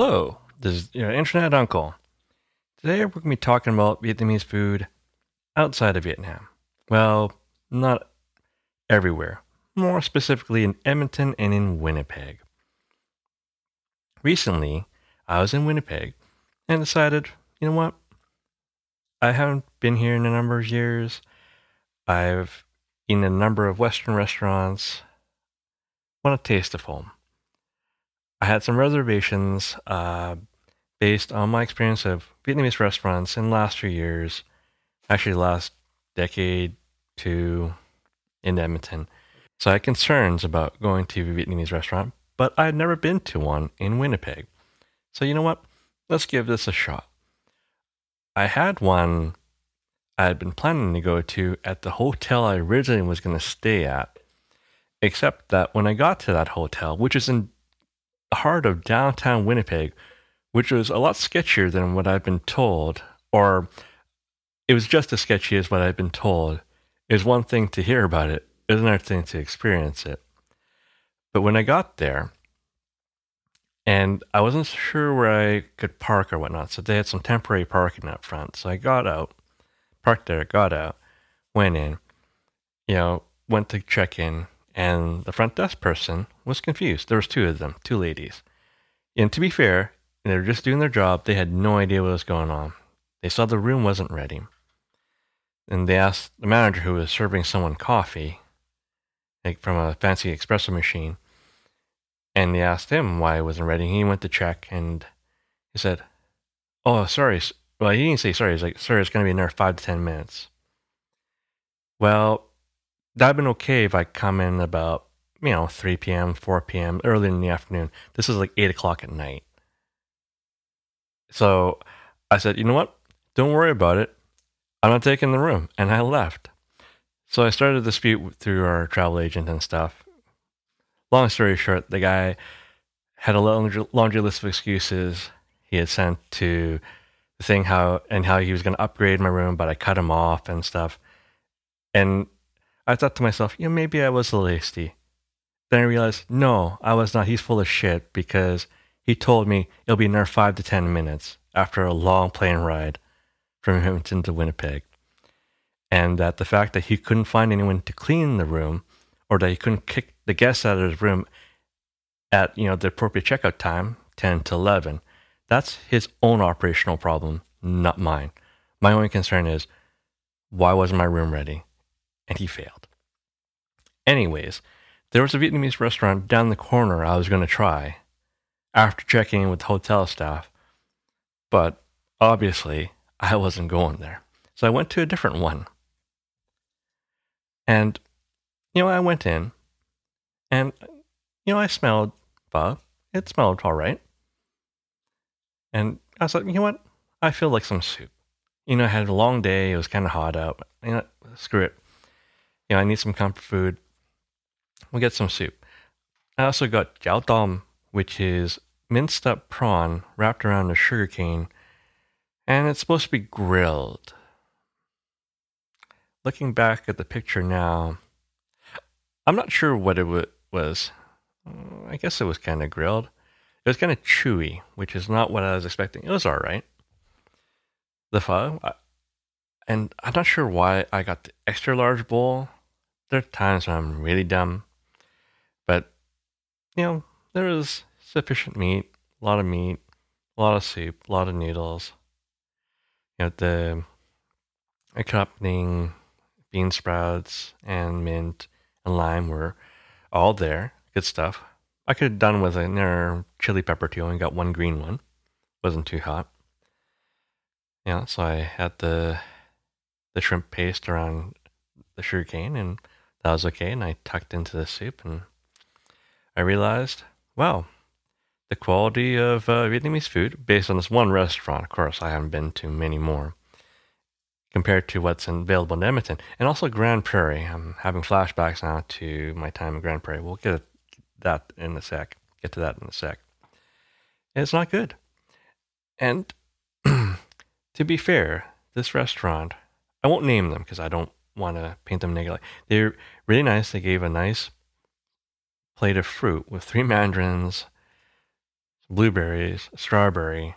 Hello, this is your internet uncle. Today we're going to be talking about Vietnamese food outside of Vietnam. Well, not everywhere, more specifically in Edmonton and in Winnipeg. Recently, I was in Winnipeg and decided, you know what? I haven't been here in a number of years. I've eaten a number of Western restaurants. I want a taste of home. I had some reservations uh, based on my experience of Vietnamese restaurants in the last few years, actually last decade to in Edmonton. So I had concerns about going to a Vietnamese restaurant, but I had never been to one in Winnipeg. So you know what? Let's give this a shot. I had one I had been planning to go to at the hotel I originally was going to stay at, except that when I got to that hotel, which is in heart of downtown Winnipeg, which was a lot sketchier than what I've been told, or it was just as sketchy as what I've been told. Is one thing to hear about it, is another thing to experience it. But when I got there, and I wasn't sure where I could park or whatnot, so they had some temporary parking up front. So I got out, parked there, got out, went in, you know, went to check in, and the front desk person was confused. There was two of them, two ladies. And to be fair, they were just doing their job. They had no idea what was going on. They saw the room wasn't ready. And they asked the manager who was serving someone coffee, like from a fancy espresso machine, and they asked him why it wasn't ready. He went to check and he said, Oh, sorry. Well, he didn't say sorry. He's like, Sorry, it's going to be another five to 10 minutes. Well, that'd been okay if I come in about, you know, 3 p.m., 4 p.m., early in the afternoon. This was like 8 o'clock at night. So I said, You know what? Don't worry about it. I'm not taking the room. And I left. So I started a dispute through our travel agent and stuff long story short, the guy had a laundry, laundry list of excuses he had sent to the thing how and how he was going to upgrade my room, but I cut him off and stuff. And I thought to myself, you know, maybe I was a hasty. Then I realized, no, I was not. He's full of shit because he told me it'll be another five to ten minutes after a long plane ride from Hamilton to Winnipeg. And that the fact that he couldn't find anyone to clean the room or that he couldn't kick the guests out of his room at you know the appropriate checkout time, ten to eleven. That's his own operational problem, not mine. My only concern is why wasn't my room ready? And he failed. Anyways, there was a Vietnamese restaurant down the corner I was going to try after checking in with the hotel staff, but obviously I wasn't going there. So I went to a different one. And you know, I went in and, you know, I smelled pho. It smelled all right. And I was like, you know what? I feel like some soup. You know, I had a long day. It was kind of hot out. You know, screw it. You know, I need some comfort food. We'll get some soup. I also got chao tom, which is minced up prawn wrapped around a sugar cane, and it's supposed to be grilled. Looking back at the picture now, I'm not sure what it was. Mm, I guess it was kind of grilled. It was kind of chewy, which is not what I was expecting. It was all right. The pho, and I'm not sure why I got the extra large bowl. There are times when I'm really dumb, but you know there was sufficient meat, a lot of meat, a lot of soup, a lot of noodles. You know the accompanying bean sprouts and mint and lime were all there. Good stuff. I could have done with another chili pepper too. and got one green one. Wasn't too hot. Yeah, so I had the the shrimp paste around the sugar cane, and that was okay. And I tucked into the soup, and I realized, wow, the quality of uh, Vietnamese food, based on this one restaurant. Of course, I haven't been to many more compared to what's available in Edmonton and also Grande Prairie. I'm having flashbacks now to my time in Grande Prairie. We'll get that in a sec. Get to that in a sec. And it's not good. And to be fair, this restaurant, I won't name them because I don't want to paint them negatively. They're really nice. They gave a nice plate of fruit with three mandarins, blueberries, strawberry,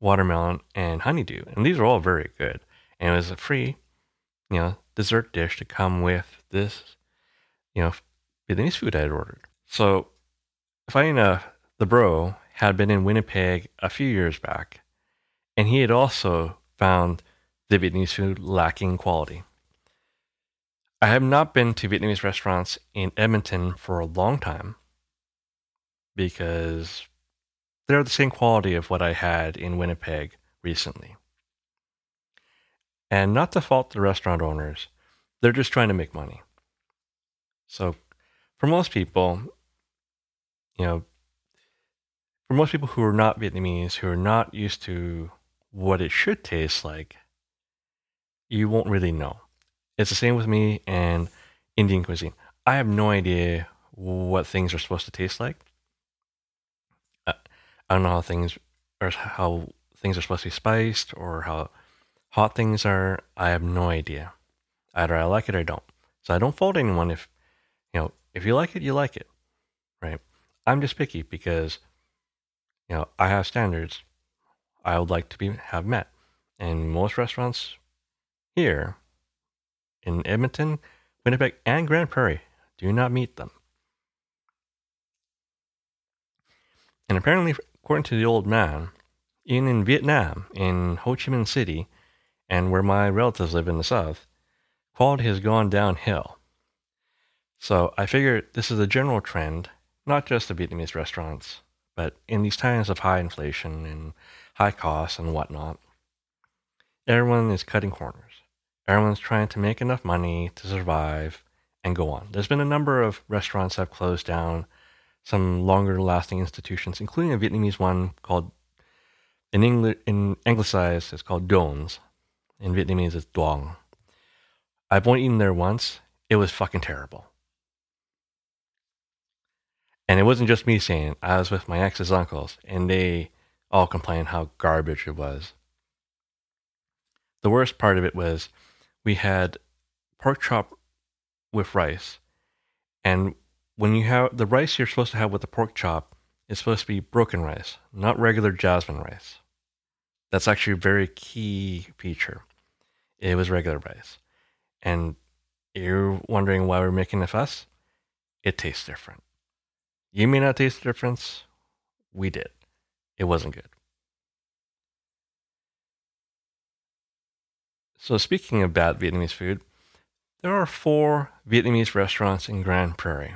watermelon, and honeydew. And these are all very good. And it was a free, you know, dessert dish to come with this, you know, Vietnamese food I had ordered. So, funny enough, the bro had been in Winnipeg a few years back, and he had also found the Vietnamese food lacking quality. I have not been to Vietnamese restaurants in Edmonton for a long time because they're the same quality of what I had in Winnipeg recently. And not to fault the restaurant owners, they're just trying to make money. So, for most people, you know, for most people who are not Vietnamese, who are not used to what it should taste like, you won't really know. It's the same with me and Indian cuisine. I have no idea what things are supposed to taste like. I don't know how things or how things are supposed to be spiced or how hot things are. I have no idea. Either I like it or I don't. So I don't fault anyone if you know if you like it, you like it, right? I'm just picky because you know I have standards I would like to be have met, and most restaurants here in Edmonton, Winnipeg, and Grande Prairie do not meet them. And apparently, according to the old man, in, in Vietnam, in Ho Chi Minh City, and where my relatives live in the south, quality has gone downhill. So I figure this is a general trend, not just the Vietnamese restaurants, but in these times of high inflation and high costs and whatnot, everyone is cutting corners. Everyone's trying to make enough money to survive and go on. There's been a number of restaurants that have closed down, some longer lasting institutions, including a Vietnamese one called, in, English, in anglicized, it's called Dones. In Vietnamese, it's Duong. I've only eaten there once. It was fucking terrible. And it wasn't just me saying it. I was with my ex's uncles, and they all complained how garbage it was. The worst part of it was we had pork chop with rice. And when you have the rice you're supposed to have with the pork chop is supposed to be broken rice, not regular jasmine rice. That's actually a very key feature. It was regular rice. And you're wondering why we're making a fuss? It tastes different. You may not taste the difference. We did. It wasn't good. So, speaking bad Vietnamese food, there are four Vietnamese restaurants in Grande Prairie.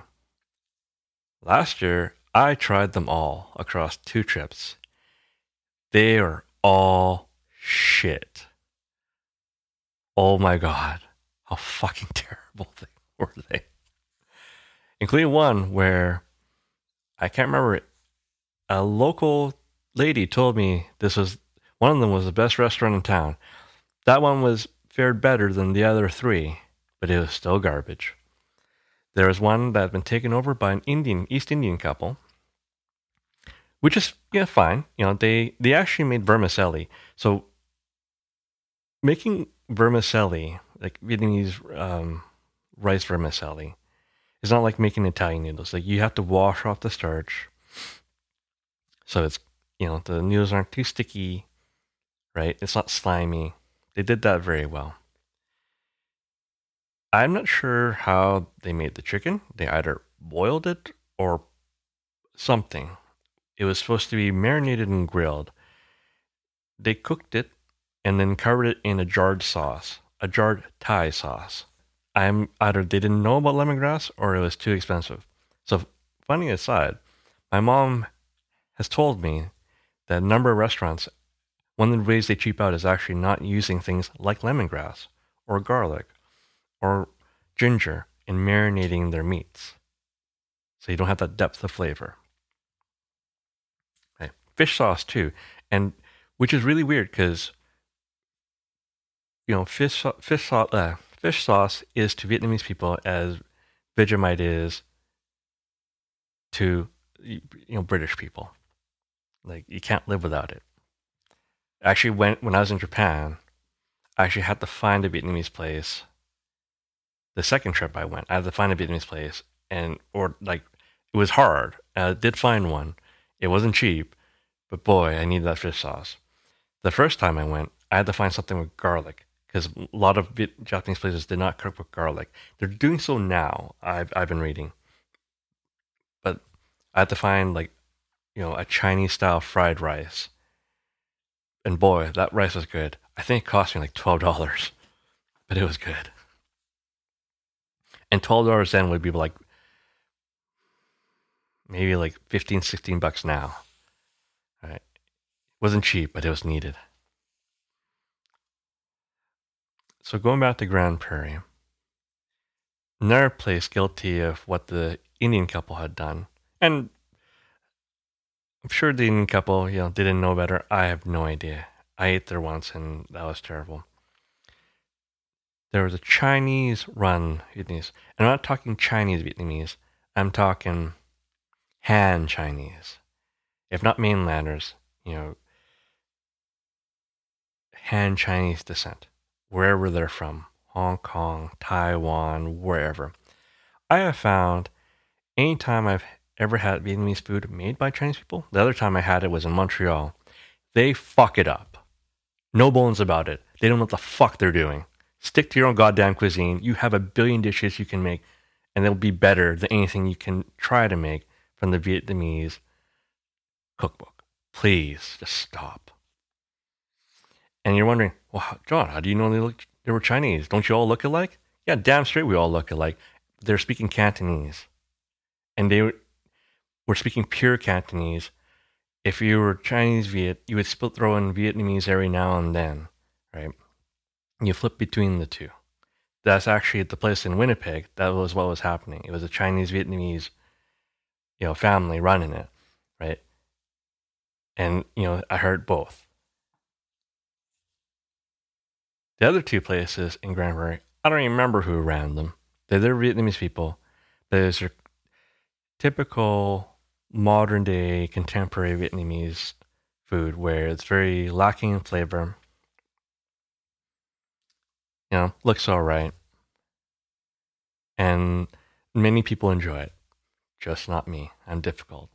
Last year, I tried them all across two trips. They are all shit. Oh my god, how fucking terrible they were they. Including one where I can't remember. A local lady told me this was one of them was the best restaurant in town. That one was fared better than the other three, but it was still garbage. There was one that had been taken over by an Indian East Indian couple, which is yeah fine. You know they they actually made vermicelli. So making vermicelli like Vietnamese um, rice vermicelli is not like making Italian noodles. Like you have to wash off the starch, so it's you know the noodles aren't too sticky, right? It's not slimy. They did that very well. I'm not sure how they made the chicken. They either boiled it or something. It was supposed to be marinated and grilled. They cooked it and then covered it in a jarred sauce, a jarred Thai sauce. I'm either they didn't know about lemongrass or it was too expensive. So, funny aside, my mom has told me that a number of restaurants one of the ways they cheap out is actually not using things like lemongrass or garlic or ginger in marinating their meats. So you don't have that depth of flavor. Okay. Fish sauce too, and which is really weird because you know fish fish sauce uh, fish sauce is to Vietnamese people as Vegemite is to you know British people. Like you can't live without it actually went when I was in Japan. I actually had to find a Vietnamese place. The second trip I went, I had to find a Vietnamese place, and or like it was hard. I did find one. It wasn't cheap, But boy, I need that fish sauce. The first time I went, I had to find something with garlic because a lot of Japanese places did not cook with garlic. They're doing so now. I've I've been reading, but I had to find like, you know, a Chinese style fried rice. And boy, that rice was good. I think it cost me like twelve dollars, but it was good. And twelve dollars then would be like maybe like 15, 16 bucks now. Right? It wasn't cheap, but it was needed. So going back to Grande Prairie, another place guilty of what the Indian couple had done, and I'm sure the Indian couple, you know, didn't know better. I have no idea. I ate there once, and that was terrible. There was a Chinese run Vietnamese, and I'm not talking Chinese Vietnamese. I'm talking Han Chinese, if not mainlanders. You know, Han Chinese descent wherever they're from Hong Kong, Taiwan, wherever. I have found anytime I've ever had Vietnamese food made by Chinese people, the other time I had it was in Montreal, they fuck it up. No bones about it. They don't know what the fuck they're doing. Stick to your own goddamn cuisine. You have a billion dishes you can make, and they'll be better than anything you can try to make from the Vietnamese cookbook. Please, just stop. And you're wondering, well, John, how do you know they look? They were Chinese. Don't you all look alike? Yeah, damn straight, we all look alike. They're speaking Cantonese, and they were speaking pure Cantonese. If you were Chinese Viet, you would split throw in Vietnamese every now and then, right? You flip between the two. That's actually the place in Winnipeg. That was what was happening. It was a Chinese Vietnamese, you know, family running it, right? And you know, I heard both. The other two places in Grande Prairie, I don't even remember who ran them. They're, they're Vietnamese people. There's your typical modern day contemporary Vietnamese food where it's very lacking in flavor. You know, looks all right. And many people enjoy it. Just not me. I'm difficult.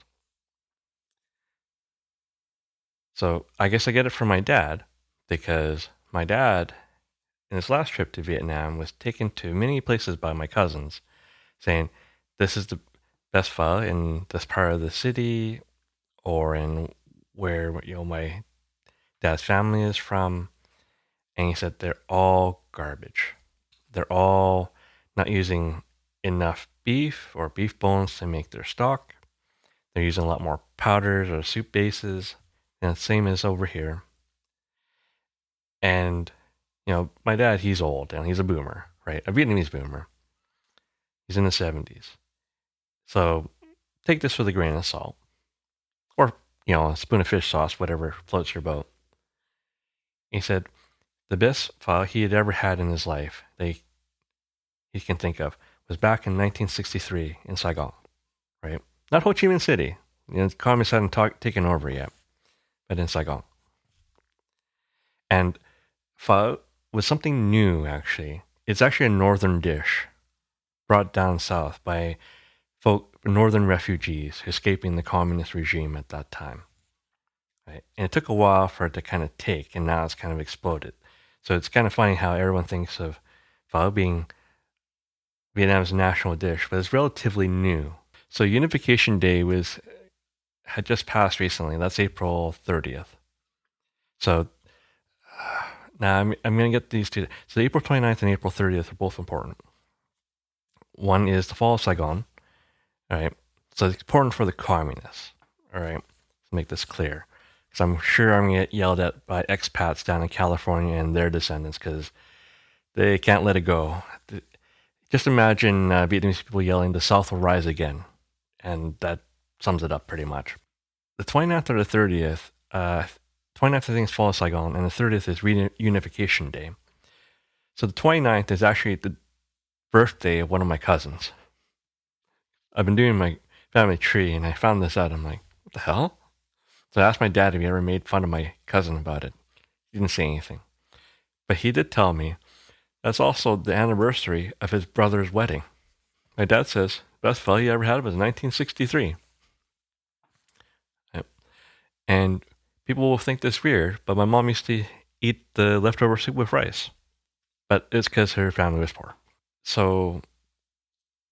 So I guess I get it from my dad because my dad in his last trip to Vietnam was taken to many places by my cousins, saying, This is the pho in this part of the city or in where you know my dad's family is from. And he said they're all garbage. They're all not using enough beef or beef bones to make their stock. They're using a lot more powders or soup bases. And the same as over here. And you know, my dad, he's old and he's a boomer, right? A Vietnamese boomer. He's in the 70s. So take this with a grain of salt. Or, you know, a spoon of fish sauce, whatever floats your boat. He said the best pho he had ever had in his life that he can think of was back in 1963 in Saigon, right? Not Ho Chi Minh City. You know, communists hadn't taken over yet, but in Saigon. And pho was something new, actually. It's actually a northern dish brought down south by folk, northern refugees escaping the communist regime at that time. Right? And it took a while for it to kind of take, and now it's kind of exploded. So it's kind of funny how everyone thinks of pho being Vietnam's national dish, but it's relatively new. So Unification Day was uh, had just passed recently. That's April 30th. So uh, now I'm, I'm going to get these two. So April 29th and April 30th are both important. One is the fall of Saigon. Right. So it's important for the communists. All right. Let's make this clear. Because I'm sure I'm going to get yelled at by expats down in California and their descendants because they can't let it go. Just imagine uh, Vietnamese people yelling, the South will rise again. And that sums it up pretty much. The 29th or the 30th, uh, 29th, I think, is Fall of Saigon, and the 30th is Reunification Day. So the 29th is actually the birthday of one of my cousins. I've been doing my family tree, and I found this out. I'm like, what the hell? So I asked my dad if he ever made fun of my cousin about it. He didn't say anything. But he did tell me that's also the anniversary of his brother's wedding. My dad says, best pho he ever had was 1963. And people will think this weird, but my mom used to eat the leftover soup with rice. But it's because her family was poor. So,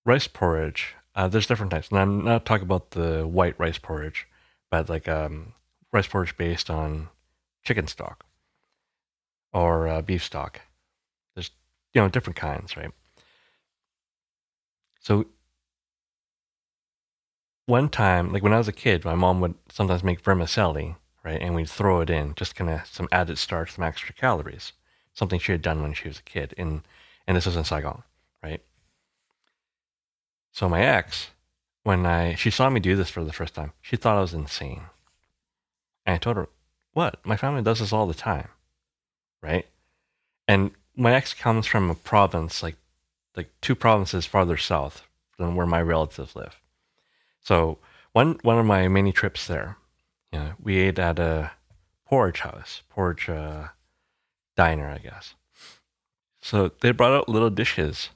rice porridge, uh, there's different types. And I'm not talking about the white rice porridge, but like um, rice porridge based on chicken stock or uh, beef stock. There's, you know, different kinds, right? So, one time, like when I was a kid, my mom would sometimes make vermicelli, right? And we'd throw it in, just kind of some added starch, some extra calories, something she had done when she was a kid. In, and this was in Saigon, right? So my ex, when I she saw me do this for the first time, she thought I was insane. And I told her, "What? My family does this all the time." Right? And my ex comes from a province like like two provinces farther south than where my relatives live. So one one of my many trips there, you know, we ate at a porridge house, porridge uh, diner, I guess. So they brought out little dishes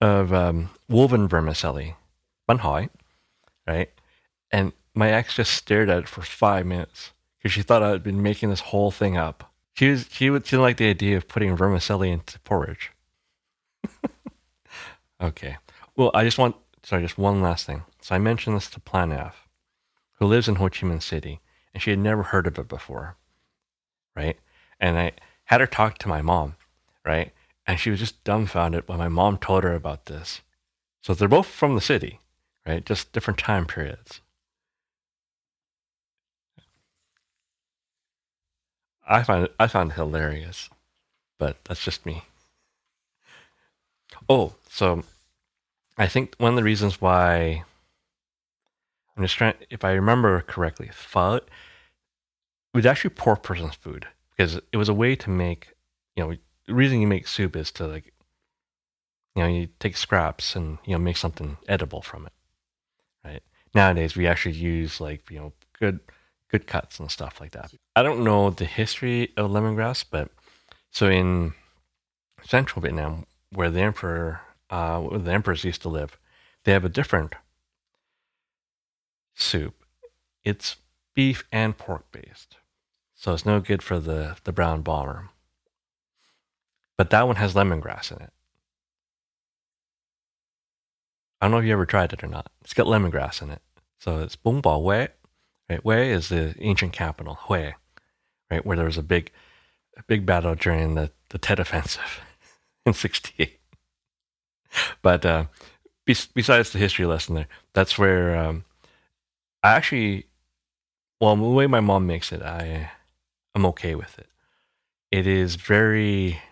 of um, woven vermicelli, banh hoi, right? And my ex just stared at it for five minutes because she thought I had been making this whole thing up. She was she didn't like the idea of putting vermicelli into porridge. okay. Well, I just want sorry, just one last thing. So I mentioned this to Plan F, who lives in Ho Chi Minh City, and she had never heard of it before. Right? And I had her talk to my mom, right? And she was just dumbfounded when my mom told her about this. So they're both from the city, right? Just different time periods. I find it, I found it hilarious, but that's just me. Oh, so I think one of the reasons why I'm just trying, if I remember correctly, pho it was actually poor person's food because it was a way to make, you know, the reason you make soup is to like, you know, you take scraps and you know make something edible from it, right? Nowadays we actually use like you know good good cuts and stuff like that. I don't know the history of lemongrass, but so in central Vietnam, where the emperor, uh, where the emperors used to live, they have a different soup. It's beef and pork based, so it's no good for the the brown bomber. But that one has lemongrass in it. I don't know if you ever tried it or not. It's got lemongrass in it. So it's Bun Bo Hue. Right? Hue is the ancient capital, Hue, right? Where there was a big, a big battle during the, the Tet Offensive in 68. But uh, besides the history lesson there, that's where um, I actually, well, the way my mom makes it, I, I'm okay with it. It is very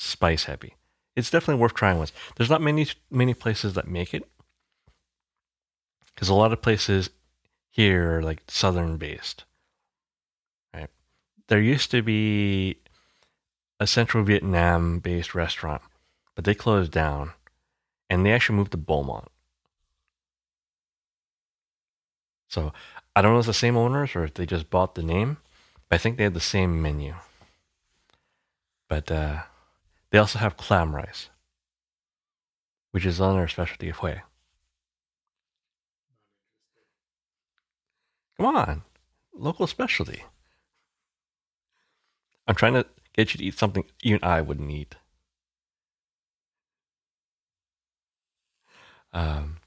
spice heavy. It's definitely worth trying once. There's not many many places that make it because a lot of places here are like southern based. Right? There used to be a central Vietnam based restaurant, but they closed down and they actually moved to Beaumont. So I don't know if it's the same owners or if they just bought the name, but I think they had the same menu. But uh, they also have clam rice, which is another specialty of Hue. Come on, local specialty. I'm trying to get you to eat something even I wouldn't eat. Um,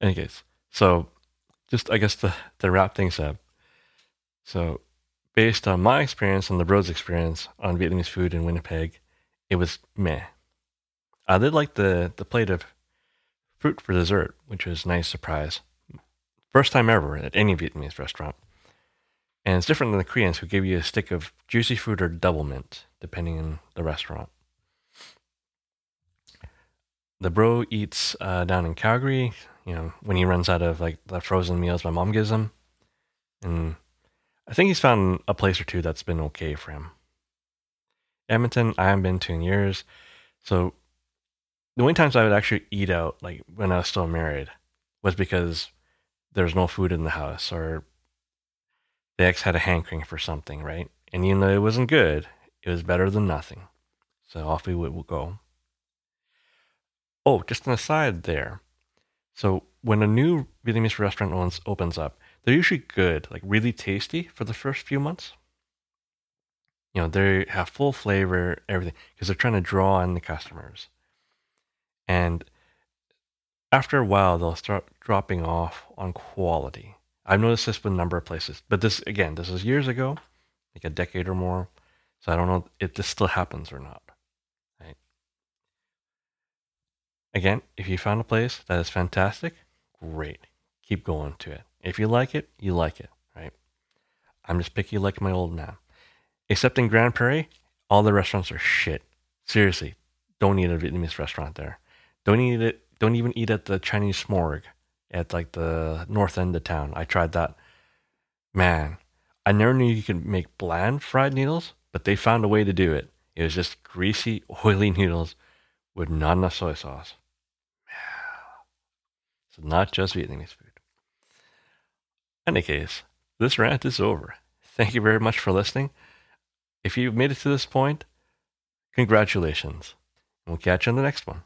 anyways, so just I guess to, to wrap things up. So based on my experience and the bro's experience on Vietnamese food in Winnipeg, it was meh. I did like the, the plate of fruit for dessert, which was a nice surprise. First time ever at any Vietnamese restaurant. And it's different than the Koreans who give you a stick of juicy fruit or Doublemint, depending on the restaurant. The bro eats uh, down in Calgary, you know, when he runs out of like the frozen meals my mom gives him. And I think he's found a place or two that's been okay for him. Edmonton, I haven't been to in years. So the only times I would actually eat out, like when I was still married, was because there was no food in the house or the ex had a hankering for something, right? And even though it wasn't good, it was better than nothing. So off we would go. Oh, just an aside there. So when a new Vietnamese restaurant opens up, they're usually good, like really tasty for the first few months. You know, they have full flavor, everything, because they're trying to draw in the customers. And after a while, they'll start dropping off on quality. I've noticed this with a number of places, but this again, this is years ago, like a decade or more. So I don't know if this still happens or not. Right? Again, if you found a place that is fantastic, great. Keep going to it. If you like it, you like it, right? I'm just picky like my old man. Except in Grande Prairie, all the restaurants are shit. Seriously, don't eat at a Vietnamese restaurant there. Don't eat it. Don't even eat at the Chinese smorg at like the north end of town. I tried that. Man, I never knew you could make bland fried noodles, but they found a way to do it. It was just greasy, oily noodles with not enough soy sauce. So not just Vietnamese food. Any case, this rant is over. Thank you very much for listening. If you've made it to this point, congratulations. We'll catch you on the next one.